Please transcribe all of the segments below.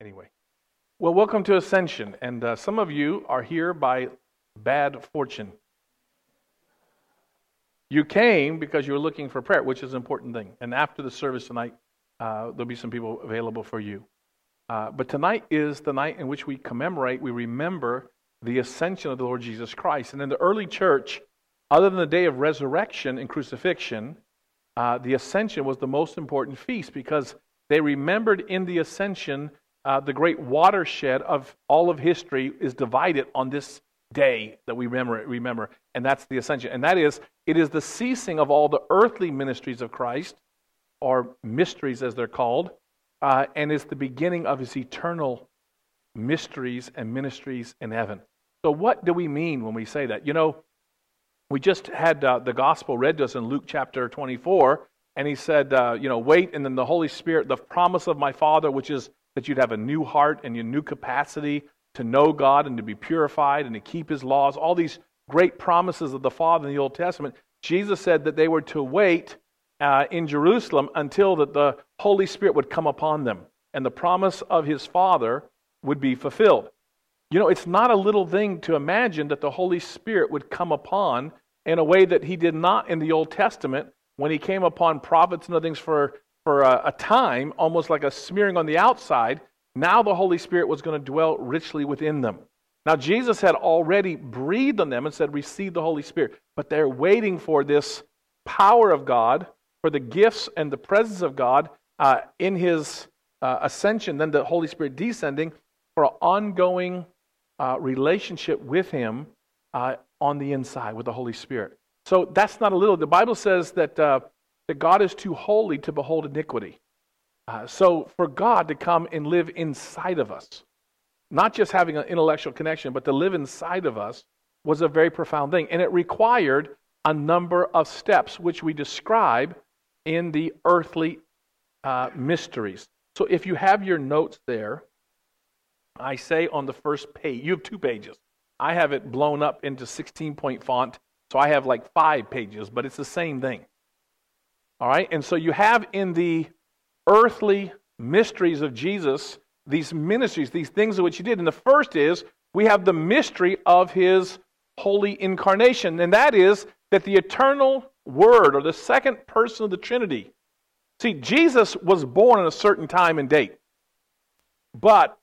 Anyway, well, welcome to Ascension. And uh, some of you are here by bad fortune. You came because you were looking for prayer, which is an important thing. And after the service tonight, uh, there'll be some people available for you. Uh, but tonight is the night in which we commemorate, we remember the ascension of the Lord Jesus Christ. And in the early church, other than the day of resurrection and crucifixion, uh, the ascension was the most important feast because they remembered in the ascension uh, the great watershed of all of history is divided on this day that we remember, remember, and that's the ascension. And that is, it is the ceasing of all the earthly ministries of Christ, or mysteries as they're called, uh, and it's the beginning of his eternal mysteries and ministries in heaven. So, what do we mean when we say that? You know, we just had uh, the gospel read to us in Luke chapter 24, and he said, uh, you know, wait, and then the Holy Spirit, the promise of my Father, which is that you'd have a new heart and a new capacity to know God and to be purified and to keep his laws, all these great promises of the Father in the Old Testament. Jesus said that they were to wait uh, in Jerusalem until that the Holy Spirit would come upon them and the promise of his Father would be fulfilled. You know, it's not a little thing to imagine that the Holy Spirit would come upon in a way that he did not in the Old Testament when he came upon prophets and other things for, for a, a time, almost like a smearing on the outside. Now the Holy Spirit was going to dwell richly within them. Now, Jesus had already breathed on them and said, Receive the Holy Spirit. But they're waiting for this power of God, for the gifts and the presence of God uh, in his uh, ascension, then the Holy Spirit descending for an ongoing uh, relationship with him uh, on the inside with the Holy Spirit. So that's not a little. The Bible says that, uh, that God is too holy to behold iniquity. Uh, so for God to come and live inside of us, not just having an intellectual connection, but to live inside of us was a very profound thing. And it required a number of steps, which we describe in the earthly uh, mysteries. So if you have your notes there, I say on the first page, you have two pages. I have it blown up into 16 point font, so I have like five pages, but it's the same thing. All right? And so you have in the earthly mysteries of Jesus, these ministries, these things which he did. And the first is we have the mystery of his holy incarnation, and that is that the eternal Word, or the second person of the Trinity. See, Jesus was born in a certain time and date, but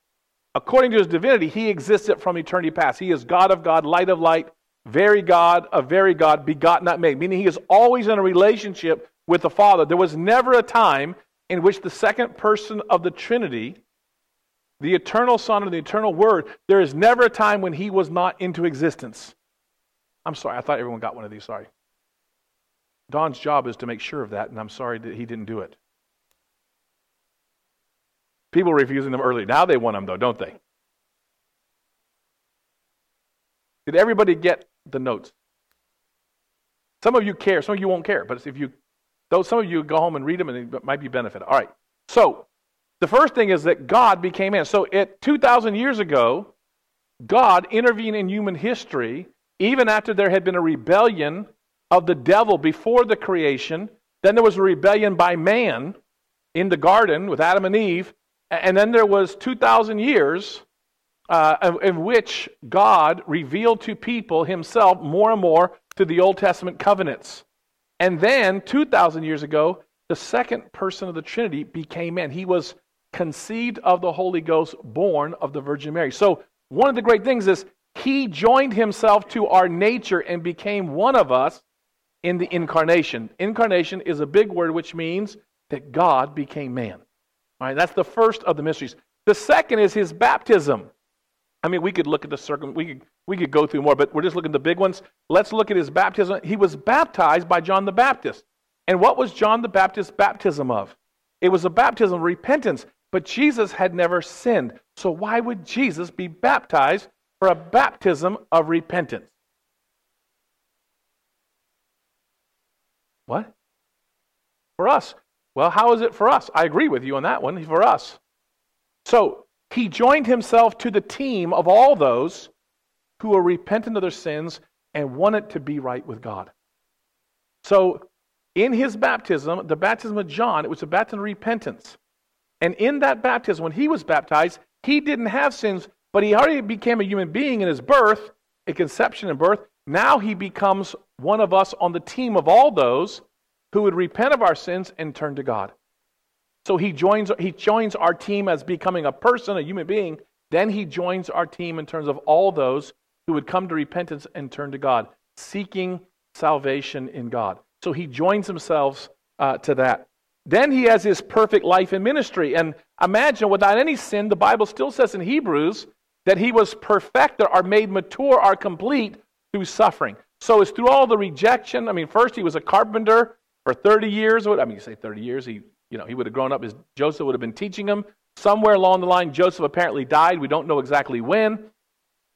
according to his divinity, he existed from eternity past. He is God of God, light of light, very God of very God, begotten, not made, meaning he is always in a relationship with the Father. There was never a time in which the second person of the Trinity, the eternal Son and the eternal Word, there is never a time when he was not into existence. I'm sorry, I thought everyone got one of these. Sorry. Don's job is to make sure of that, and I'm sorry that he didn't do it. People were refusing them early. Now they want them, though, don't they? Did everybody get the notes? Some of you care, some of you won't care, but if you Though some of you go home and read them and it might be benefit. All right. So, the first thing is that God became man. So, it 2,000 years ago, God intervened in human history, even after there had been a rebellion of the devil before the creation. Then there was a rebellion by man in the garden with Adam and Eve. And then there was 2,000 years uh, in which God revealed to people himself more and more through the Old Testament covenants. And then, 2,000 years ago, the second person of the Trinity became man. He was conceived of the Holy Ghost, born of the Virgin Mary. So, one of the great things is he joined himself to our nature and became one of us in the incarnation. Incarnation is a big word which means that God became man. All right, that's the first of the mysteries. The second is his baptism. I mean, we could look at the circum, we could we could go through more, but we're just looking at the big ones. Let's look at his baptism. He was baptized by John the Baptist. And what was John the Baptist's baptism of? It was a baptism of repentance, but Jesus had never sinned. So why would Jesus be baptized for a baptism of repentance? What? For us. Well, how is it for us? I agree with you on that one. For us. So he joined himself to the team of all those who are repentant of their sins and wanted to be right with God. So, in his baptism, the baptism of John, it was a baptism of repentance. And in that baptism, when he was baptized, he didn't have sins, but he already became a human being in his birth, a conception and birth. Now he becomes one of us on the team of all those who would repent of our sins and turn to God. So he joins, he joins our team as becoming a person, a human being. Then he joins our team in terms of all those who would come to repentance and turn to God, seeking salvation in God. So he joins himself uh, to that. Then he has his perfect life and ministry. And imagine, without any sin, the Bible still says in Hebrews that he was perfected, or made mature, or complete through suffering. So it's through all the rejection. I mean, first he was a carpenter for 30 years. I mean, you say 30 years, he, you know, he would have grown up as Joseph would have been teaching him. Somewhere along the line, Joseph apparently died. We don't know exactly when.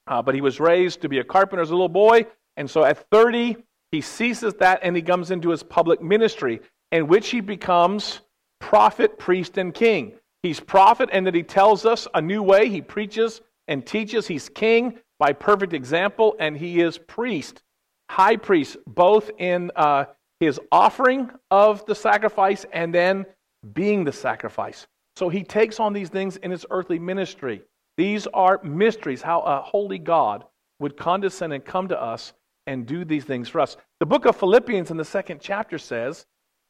Uh, but he was raised to be a carpenter as a little boy. And so at 30, he ceases that and he comes into his public ministry, in which he becomes prophet, priest, and king. He's prophet, and that he tells us a new way. He preaches and teaches. He's king by perfect example, and he is priest, high priest, both in uh, his offering of the sacrifice and then being the sacrifice. So he takes on these things in his earthly ministry. These are mysteries, how a holy God would condescend and come to us and do these things for us. The book of Philippians in the second chapter says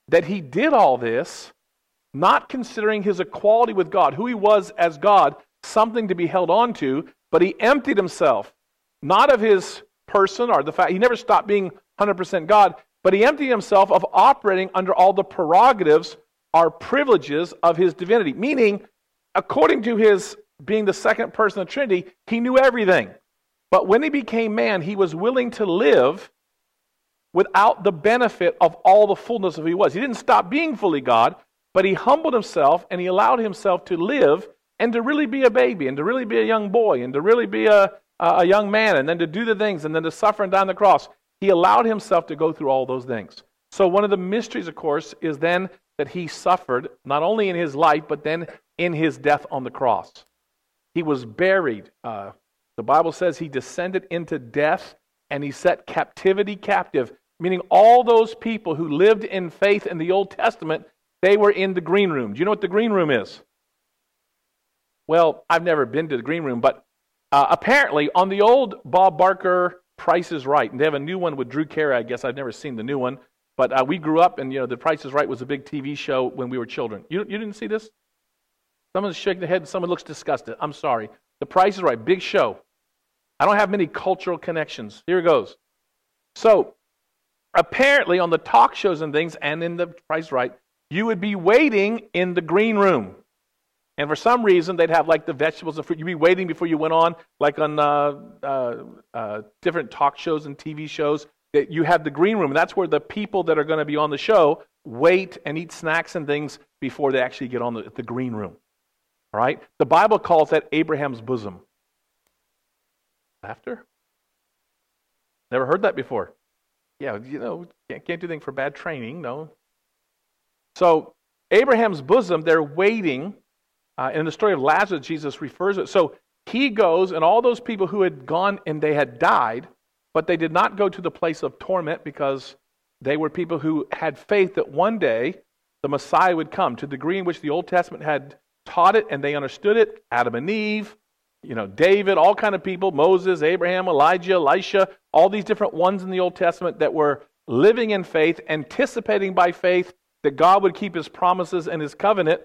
that he did all this not considering his equality with God, who he was as God, something to be held on to, but he emptied himself, not of his person or the fact he never stopped being 100% God, but he emptied himself of operating under all the prerogatives or privileges of his divinity. Meaning, according to his being the second person of the Trinity, he knew everything. But when he became man, he was willing to live without the benefit of all the fullness of who he was. He didn't stop being fully God, but he humbled himself and he allowed himself to live and to really be a baby and to really be a young boy and to really be a, a young man and then to do the things and then to suffer and die on the cross. He allowed himself to go through all those things. So, one of the mysteries, of course, is then that he suffered not only in his life, but then in his death on the cross. He was buried. Uh, the Bible says he descended into death and he set captivity captive, meaning all those people who lived in faith in the Old Testament, they were in the green room. Do you know what the green room is? Well, I've never been to the green room, but uh, apparently on the old Bob Barker Price is Right. And they have a new one with Drew Carey, I guess. I've never seen the new one. But uh, we grew up, and you know, The Price is Right was a big TV show when we were children. You, you didn't see this? Someone's shaking their head someone looks disgusted. I'm sorry. The Price is Right, big show. I don't have many cultural connections. Here it goes. So, apparently, on the talk shows and things, and in The Price is Right, you would be waiting in the green room. And for some reason, they'd have like the vegetables and fruit. You'd be waiting before you went on, like on uh, uh, uh, different talk shows and TV shows. That you have the green room. That's where the people that are going to be on the show wait and eat snacks and things before they actually get on the, the green room. All right? The Bible calls that Abraham's bosom. Laughter? Never heard that before. Yeah, you know, can't, can't do anything for bad training, no. So, Abraham's bosom, they're waiting uh, in the story of Lazarus, Jesus refers it. So he goes, and all those people who had gone and they had died, but they did not go to the place of torment because they were people who had faith that one day the Messiah would come to the degree in which the Old Testament had taught it and they understood it. Adam and Eve, you know, David, all kind of people, Moses, Abraham, Elijah, Elisha, all these different ones in the Old Testament that were living in faith, anticipating by faith that God would keep his promises and his covenant.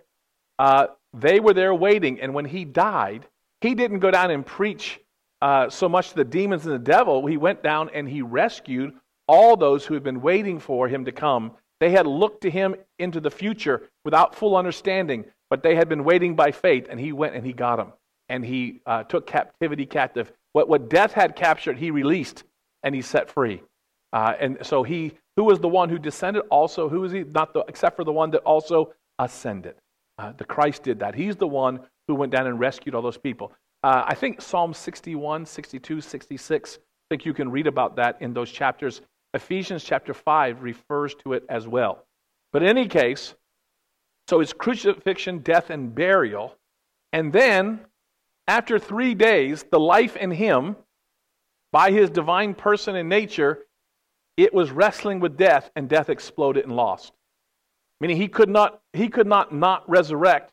Uh, they were there waiting, and when he died, he didn't go down and preach uh, so much the demons and the devil. He went down and he rescued all those who had been waiting for him to come. They had looked to him into the future without full understanding, but they had been waiting by faith, and he went and he got them. And he uh, took captivity captive. What, what death had captured, he released and he set free. Uh, and so he, who was the one who descended, also, who is he? Not the, except for the one that also ascended. Uh, the Christ did that. He's the one who went down and rescued all those people. Uh, I think Psalm 61, 62, 66, I think you can read about that in those chapters. Ephesians chapter 5 refers to it as well. But in any case, so it's crucifixion, death, and burial. And then, after three days, the life in him, by his divine person and nature, it was wrestling with death, and death exploded and lost meaning he could not he could not not resurrect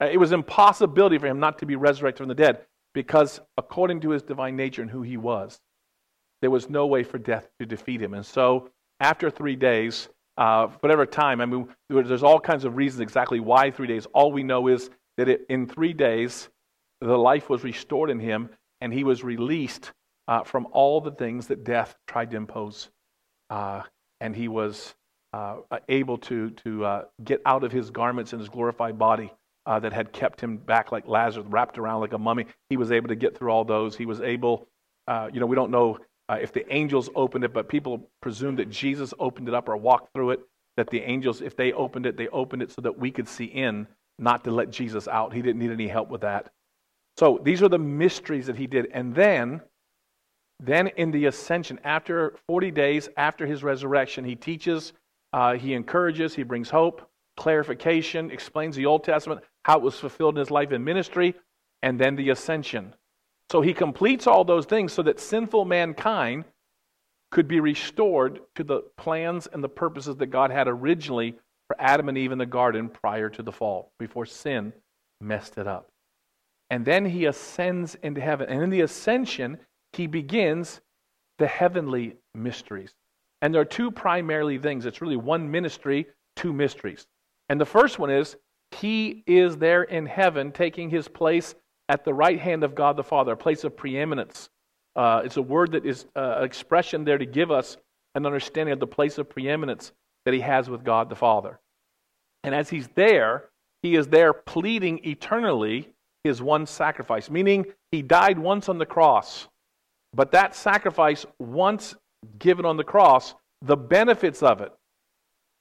It was impossibility for him not to be resurrected from the dead because, according to his divine nature and who he was, there was no way for death to defeat him. And so, after three days, uh, whatever time, I mean, there's all kinds of reasons exactly why three days. All we know is that it, in three days, the life was restored in him, and he was released uh, from all the things that death tried to impose. Uh, and he was uh, able to, to uh, get out of his garments and his glorified body uh, that had kept him back like Lazarus, wrapped around like a mummy. He was able to get through all those. He was able, uh, you know, we don't know uh, if the angels opened it, but people presume that Jesus opened it up or walked through it. That the angels, if they opened it, they opened it so that we could see in, not to let Jesus out. He didn't need any help with that. So these are the mysteries that he did. And then, then in the ascension, after 40 days after his resurrection, he teaches, uh, he encourages, he brings hope, clarification, explains the Old Testament, how it was fulfilled in his life and ministry, and then the ascension. So he completes all those things so that sinful mankind could be restored to the plans and the purposes that God had originally for Adam and Eve in the garden prior to the fall, before sin messed it up. And then he ascends into heaven. And in the ascension, he begins the heavenly mysteries. And there are two primarily things. It's really one ministry, two mysteries. And the first one is he is there in heaven taking his place at the right hand of God the Father, a place of preeminence. Uh, it's a word that is uh, an expression there to give us an understanding of the place of preeminence that he has with God the Father. And as he's there, he is there pleading eternally his one sacrifice, meaning he died once on the cross. But that sacrifice, once given on the cross, the benefits of it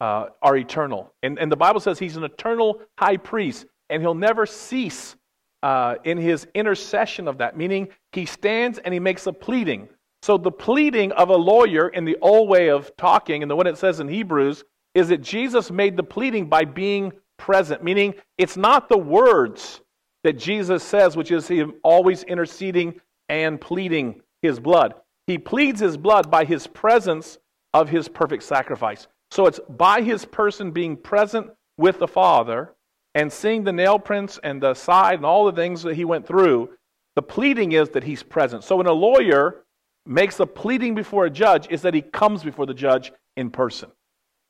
uh, are eternal. And, and the Bible says he's an eternal high priest, and he'll never cease uh, in his intercession of that, meaning he stands and he makes a pleading. So the pleading of a lawyer in the old way of talking, and the one it says in Hebrews, is that Jesus made the pleading by being present, meaning it's not the words that Jesus says, which is him always interceding and pleading his blood. He pleads his blood by his presence of his perfect sacrifice. So it's by his person being present with the Father and seeing the nail prints and the side and all the things that he went through. The pleading is that he's present. So when a lawyer makes a pleading before a judge, is that he comes before the judge in person.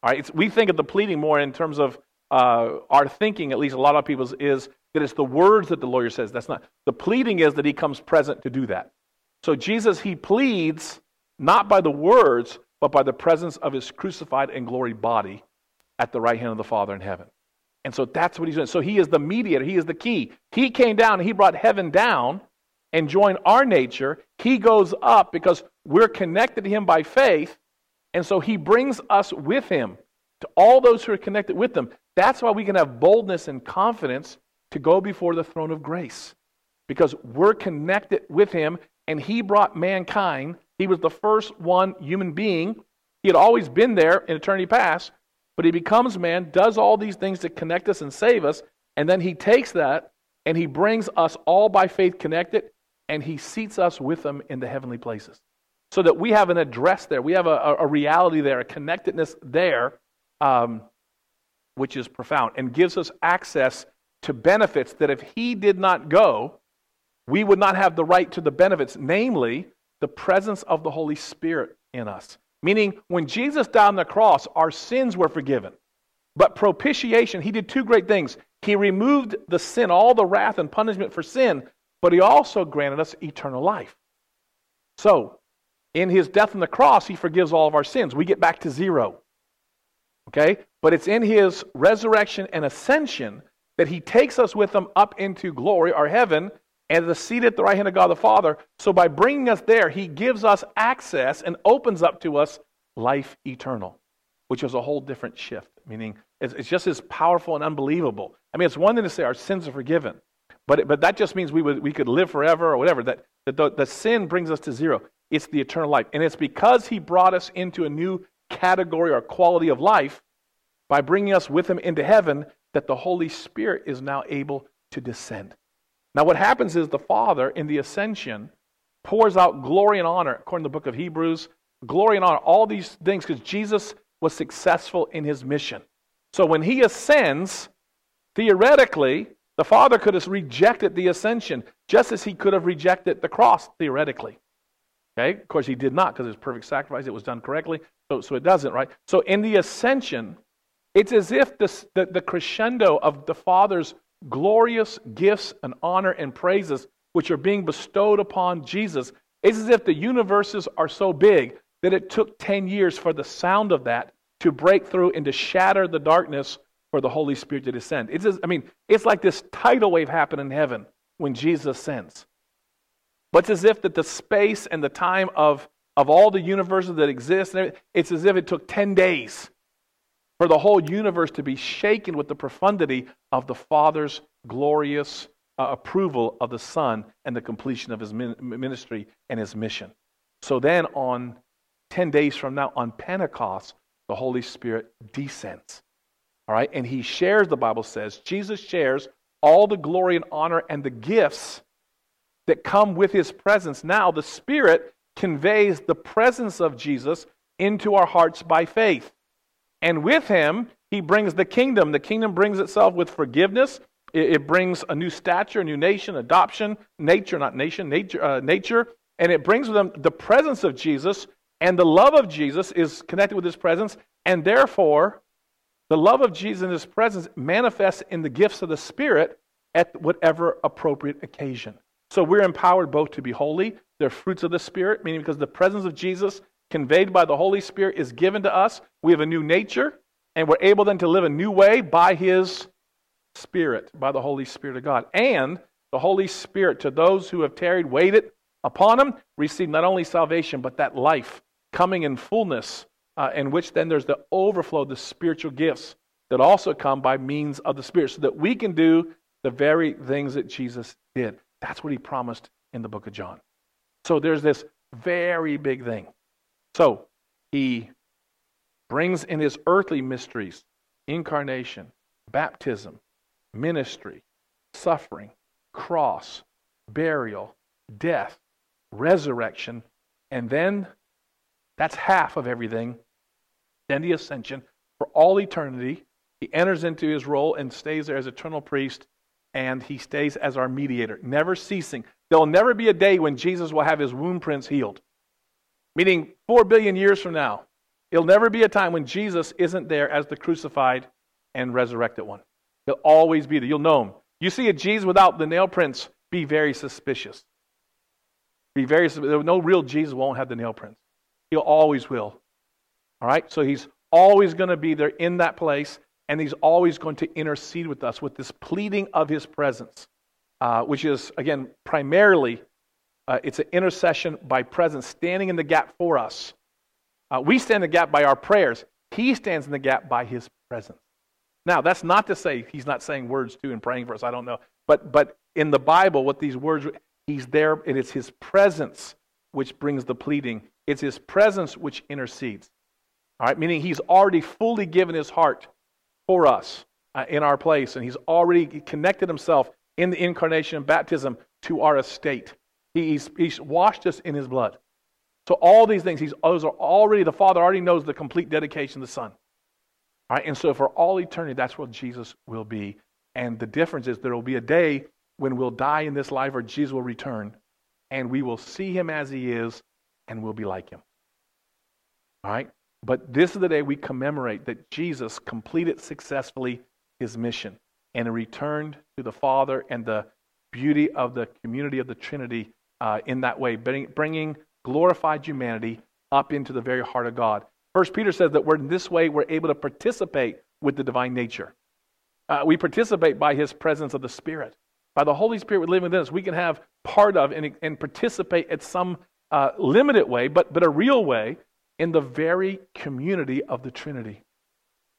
All right, it's, we think of the pleading more in terms of uh, our thinking, at least a lot of people's, is that it's the words that the lawyer says. That's not. The pleading is that he comes present to do that. So Jesus, he pleads not by the words, but by the presence of his crucified and gloried body at the right hand of the Father in heaven. And so that's what he's doing. So he is the mediator, he is the key. He came down and he brought heaven down and joined our nature. He goes up because we're connected to him by faith. And so he brings us with him to all those who are connected with him. That's why we can have boldness and confidence to go before the throne of grace because we're connected with him and he brought mankind. He was the first one human being. He had always been there in eternity past, but he becomes man, does all these things to connect us and save us, and then he takes that and he brings us all by faith connected and he seats us with him in the heavenly places. So that we have an address there, we have a, a reality there, a connectedness there, um, which is profound and gives us access to benefits that if he did not go, we would not have the right to the benefits, namely the presence of the Holy Spirit in us. Meaning, when Jesus died on the cross, our sins were forgiven. But propitiation, he did two great things. He removed the sin, all the wrath and punishment for sin, but he also granted us eternal life. So, in his death on the cross, he forgives all of our sins. We get back to zero. Okay? But it's in his resurrection and ascension that he takes us with him up into glory, our heaven, and the seat at the right hand of God the Father. So by bringing us there, he gives us access and opens up to us life eternal, which is a whole different shift, meaning it's, it's just as powerful and unbelievable. I mean, it's one thing to say our sins are forgiven, but, it, but that just means we, would, we could live forever or whatever. That, that the, the sin brings us to zero. It's the eternal life. And it's because he brought us into a new category or quality of life by bringing us with him into heaven that the Holy Spirit is now able to descend. Now, what happens is the Father in the ascension pours out glory and honor, according to the book of Hebrews, glory and honor, all these things, because Jesus was successful in his mission. So when he ascends, theoretically, The Father could have rejected the ascension, just as he could have rejected the cross, theoretically. Okay? Of course, he did not because it was perfect sacrifice. It was done correctly. So, so it doesn't, right? So in the ascension, it's as if this, the, the crescendo of the Father's glorious gifts and honor and praises, which are being bestowed upon Jesus, it's as if the universes are so big that it took 10 years for the sound of that to break through and to shatter the darkness for the Holy Spirit to descend. It's just, I mean, it's like this tidal wave happened in heaven when Jesus sends. But it's as if that the space and the time of, of all the universes that exist, it's as if it took 10 days for the whole universe to be shaken with the profundity of the Father's glorious uh, approval of the Son and the completion of his ministry and his mission. So then, on 10 days from now, on Pentecost, the Holy Spirit descends. All right, and he shares, the Bible says, Jesus shares all the glory and honor and the gifts that come with his presence. Now, the Spirit conveys the presence of Jesus into our hearts by faith. And with him, he brings the kingdom. The kingdom brings itself with forgiveness. It, it brings a new stature, a new nation, adoption, nature, not nation, nature, uh, nature. And it brings with them the presence of Jesus, and the love of Jesus is connected with his presence. And therefore, the love of Jesus and his presence manifests in the gifts of the Spirit at whatever appropriate occasion. So we're empowered both to be holy, they're fruits of the Spirit, meaning because the presence of Jesus conveyed by the Holy Spirit is given to us, we have a new nature, and we're able then to live a new way by his Spirit, by the Holy Spirit of God. And the Holy Spirit, to those who have tarried, waited upon him, receive not only salvation, but that life coming in fullness uh, in which then there's the overflow of the spiritual gifts that also come by means of the Spirit, so that we can do the very things that Jesus did. That's what he promised in the book of John. So there's this very big thing. So he brings in his earthly mysteries incarnation, baptism, ministry, suffering, cross, burial, death, resurrection, and then that's half of everything then the ascension for all eternity. He enters into his role and stays there as eternal priest, and he stays as our mediator, never ceasing. There'll never be a day when Jesus will have his wound prints healed. Meaning, four billion years from now, it'll never be a time when Jesus isn't there as the crucified and resurrected one. He'll always be there. You'll know him. You see a Jesus without the nail prints, be very suspicious. Be very no real Jesus won't have the nail prints. He'll always will. All right? So he's always going to be there in that place, and he's always going to intercede with us with this pleading of his presence, uh, which is, again, primarily uh, it's an intercession by presence, standing in the gap for us. Uh, we stand in the gap by our prayers. He stands in the gap by his presence. Now, that's not to say he's not saying words too and praying for us. I don't know. But, but in the Bible, what these words, he's there, and it's his presence which brings the pleading. It's his presence which intercedes. All right, meaning he's already fully given his heart for us uh, in our place, and he's already connected himself in the incarnation and baptism to our estate. He's, he's washed us in his blood. So all these things, he's, those are already, the Father already knows the complete dedication of the Son. All right, and so for all eternity, that's what Jesus will be. And the difference is there will be a day when we'll die in this life or Jesus will return, and we will see him as he is, and we'll be like him. All right? But this is the day we commemorate that Jesus completed successfully his mission and returned to the Father and the beauty of the community of the Trinity uh, in that way, bringing glorified humanity up into the very heart of God. First Peter says that we're in this way we're able to participate with the divine nature. Uh, we participate by his presence of the Spirit. By the Holy Spirit living within us, we can have part of and, and participate at some uh, limited way, but, but a real way in the very community of the Trinity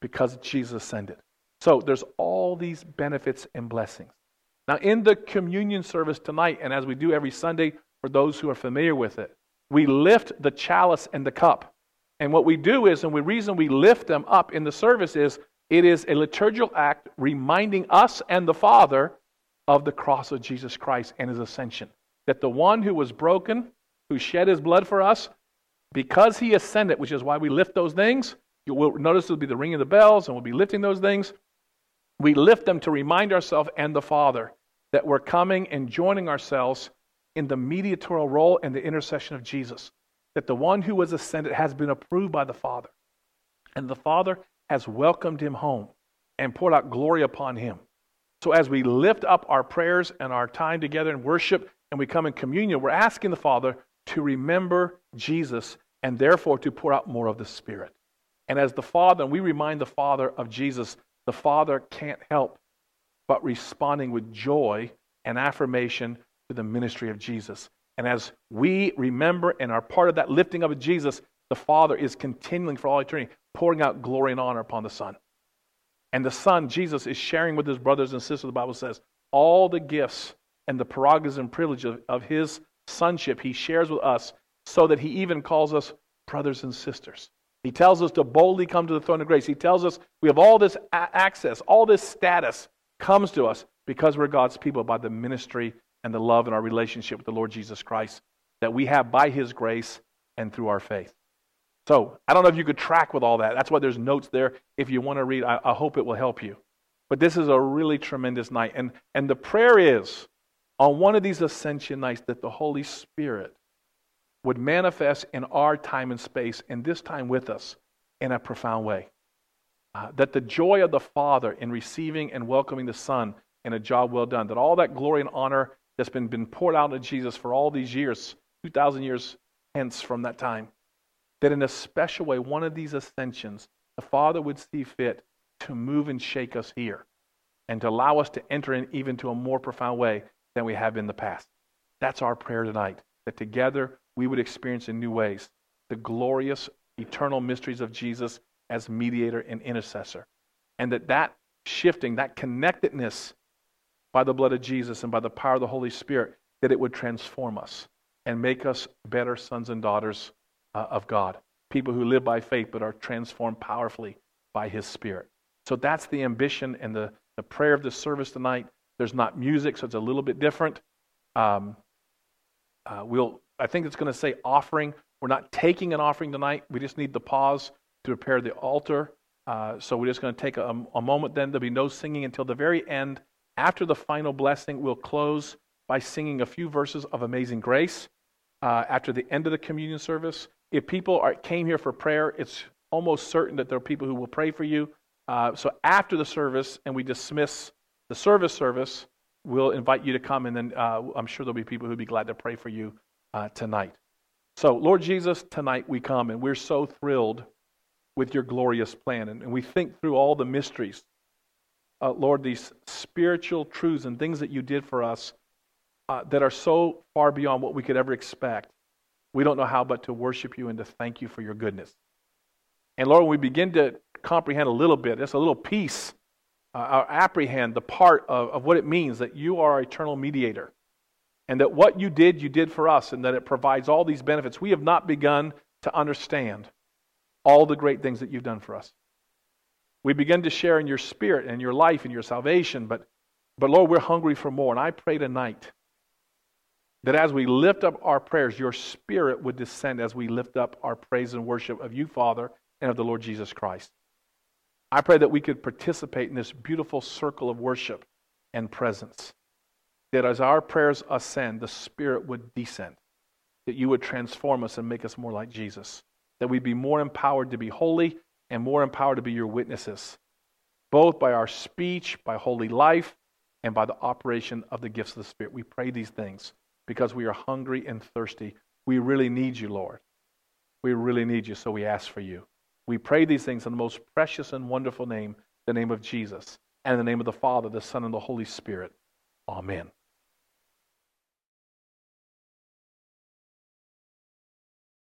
because Jesus ascended. So there's all these benefits and blessings. Now, in the communion service tonight, and as we do every Sunday for those who are familiar with it, we lift the chalice and the cup. And what we do is, and the reason we lift them up in the service is it is a liturgical act reminding us and the Father of the cross of Jesus Christ and his ascension. That the one who was broken, who shed his blood for us, because he ascended, which is why we lift those things, you will notice it'll be the ringing of the bells, and we'll be lifting those things. We lift them to remind ourselves and the Father that we're coming and joining ourselves in the mediatorial role and the intercession of Jesus. That the one who was ascended has been approved by the Father. And the Father has welcomed him home and poured out glory upon him. So as we lift up our prayers and our time together in worship and we come in communion, we're asking the Father to remember Jesus and therefore to pour out more of the Spirit. And as the Father, and we remind the Father of Jesus, the Father can't help but responding with joy and affirmation to the ministry of Jesus. And as we remember and are part of that lifting up of Jesus, the Father is continuing for all eternity, pouring out glory and honor upon the Son. And the Son, Jesus, is sharing with his brothers and sisters, the Bible says, all the gifts and the prerogatives and privileges of, of his sonship he shares with us, so that he even calls us brothers and sisters. He tells us to boldly come to the throne of grace. He tells us we have all this access, all this status comes to us because we're God's people by the ministry and the love and our relationship with the Lord Jesus Christ that we have by his grace and through our faith. So, I don't know if you could track with all that. That's why there's notes there. If you want to read, I, I hope it will help you. But this is a really tremendous night. And, and the prayer is on one of these ascension nights that the Holy Spirit would manifest in our time and space, and this time with us, in a profound way. Uh, that the joy of the Father in receiving and welcoming the Son in a job well done, that all that glory and honor that's been, been poured out to Jesus for all these years, 2,000 years hence from that time, that in a special way, one of these ascensions, the Father would see fit to move and shake us here and to allow us to enter in even to a more profound way than we have in the past. That's our prayer tonight, that together we would experience in new ways the glorious eternal mysteries of Jesus as mediator and intercessor. And that that shifting, that connectedness by the blood of Jesus and by the power of the Holy Spirit, that it would transform us and make us better sons and daughters uh, of God. People who live by faith but are transformed powerfully by His Spirit. So that's the ambition and the, the prayer of the service tonight. There's not music, so it's a little bit different. Um, uh, we'll, I think it's going to say offering. We're not taking an offering tonight. We just need the pause to prepare the altar. Uh, so we're just going to take a, a moment then. There'll be no singing until the very end. After the final blessing, we'll close by singing a few verses of Amazing Grace uh, after the end of the communion service. If people are, came here for prayer, it's almost certain that there are people who will pray for you. Uh, so after the service, and we dismiss the service service, we'll invite you to come, and then uh, I'm sure there'll be people who'd be glad to pray for you uh, tonight. So, Lord Jesus, tonight we come, and we're so thrilled with your glorious plan, and, and we think through all the mysteries uh, Lord, these spiritual truths and things that you did for us uh, that are so far beyond what we could ever expect. We don't know how but to worship you and to thank you for your goodness. And Lord, when we begin to comprehend a little bit, just a little piece, uh, apprehend the part of, of what it means that you are our eternal mediator and that what you did, you did for us, and that it provides all these benefits. We have not begun to understand all the great things that you've done for us. We begin to share in your spirit and your life and your salvation, but, but Lord, we're hungry for more. And I pray tonight that as we lift up our prayers, your spirit would descend as we lift up our praise and worship of you, Father, and of the Lord Jesus Christ. I pray that we could participate in this beautiful circle of worship and presence. That as our prayers ascend, the Spirit would descend. That you would transform us and make us more like Jesus. That we'd be more empowered to be holy and more empowered to be your witnesses, both by our speech, by holy life, and by the operation of the gifts of the Spirit. We pray these things because we are hungry and thirsty. We really need you, Lord. We really need you, so we ask for you. We pray these things in the most precious and wonderful name, the name of Jesus, and the name of the Father, the Son, and the Holy Spirit. Amen.